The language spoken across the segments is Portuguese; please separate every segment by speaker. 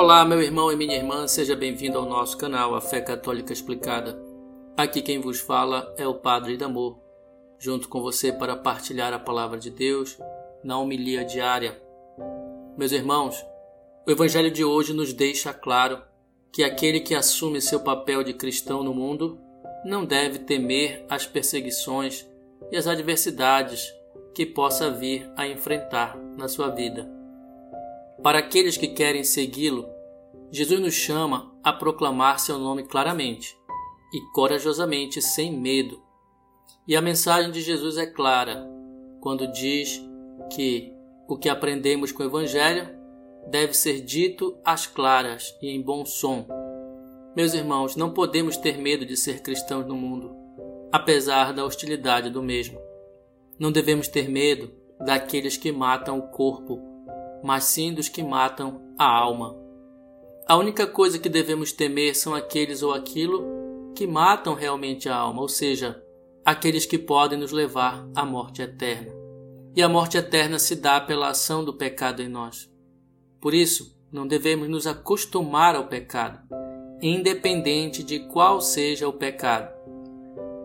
Speaker 1: Olá, meu irmão e minha irmã, seja bem-vindo ao nosso canal A Fé Católica Explicada. Aqui quem vos fala é o Padre Damor, junto com você para partilhar a palavra de Deus na homilia diária. Meus irmãos, o Evangelho de hoje nos deixa claro que aquele que assume seu papel de cristão no mundo não deve temer as perseguições e as adversidades que possa vir a enfrentar na sua vida. Para aqueles que querem segui-lo, Jesus nos chama a proclamar seu nome claramente e corajosamente, sem medo. E a mensagem de Jesus é clara quando diz que o que aprendemos com o Evangelho deve ser dito às claras e em bom som. Meus irmãos, não podemos ter medo de ser cristãos no mundo, apesar da hostilidade do mesmo. Não devemos ter medo daqueles que matam o corpo, mas sim dos que matam a alma. A única coisa que devemos temer são aqueles ou aquilo que matam realmente a alma, ou seja, aqueles que podem nos levar à morte eterna. E a morte eterna se dá pela ação do pecado em nós. Por isso, não devemos nos acostumar ao pecado, independente de qual seja o pecado.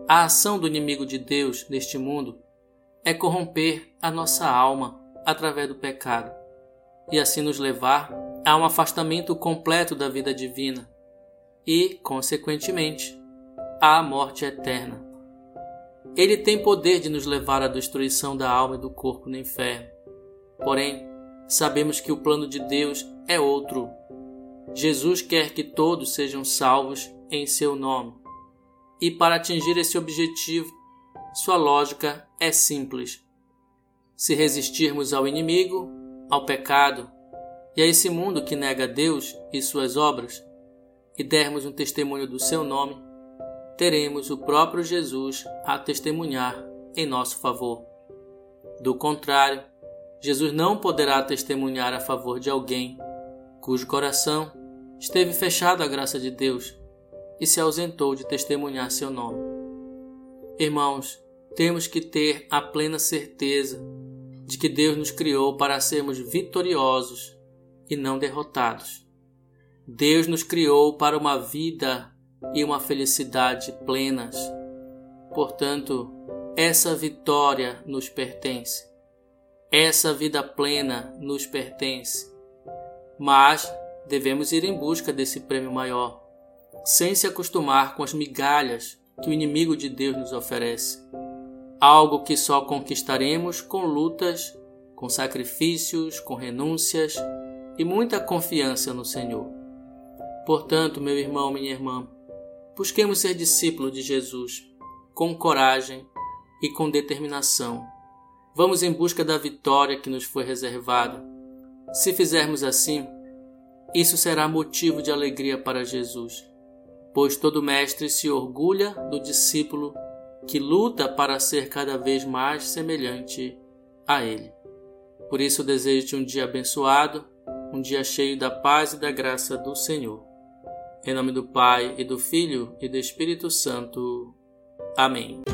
Speaker 1: A ação do inimigo de Deus neste mundo é corromper a nossa alma através do pecado e assim nos levar a um afastamento completo da vida divina e, consequentemente, à morte eterna. Ele tem poder de nos levar à destruição da alma e do corpo no inferno. Porém, sabemos que o plano de Deus é outro. Jesus quer que todos sejam salvos em seu nome. E para atingir esse objetivo, sua lógica é simples. Se resistirmos ao inimigo, ao pecado e a esse mundo que nega Deus e suas obras, e dermos um testemunho do seu nome, teremos o próprio Jesus a testemunhar em nosso favor. Do contrário, Jesus não poderá testemunhar a favor de alguém cujo coração esteve fechado à graça de Deus e se ausentou de testemunhar seu nome. Irmãos, temos que ter a plena certeza de que Deus nos criou para sermos vitoriosos e não derrotados. Deus nos criou para uma vida e uma felicidade plenas. Portanto, essa vitória nos pertence. Essa vida plena nos pertence. Mas devemos ir em busca desse prêmio maior, sem se acostumar com as migalhas que o inimigo de Deus nos oferece algo que só conquistaremos com lutas, com sacrifícios, com renúncias e muita confiança no Senhor. Portanto, meu irmão, minha irmã, busquemos ser discípulos de Jesus com coragem e com determinação. Vamos em busca da vitória que nos foi reservada. Se fizermos assim, isso será motivo de alegria para Jesus, pois todo mestre se orgulha do discípulo que luta para ser cada vez mais semelhante a Ele. Por isso desejo-te um dia abençoado, um dia cheio da paz e da graça do Senhor. Em nome do Pai e do Filho e do Espírito Santo. Amém.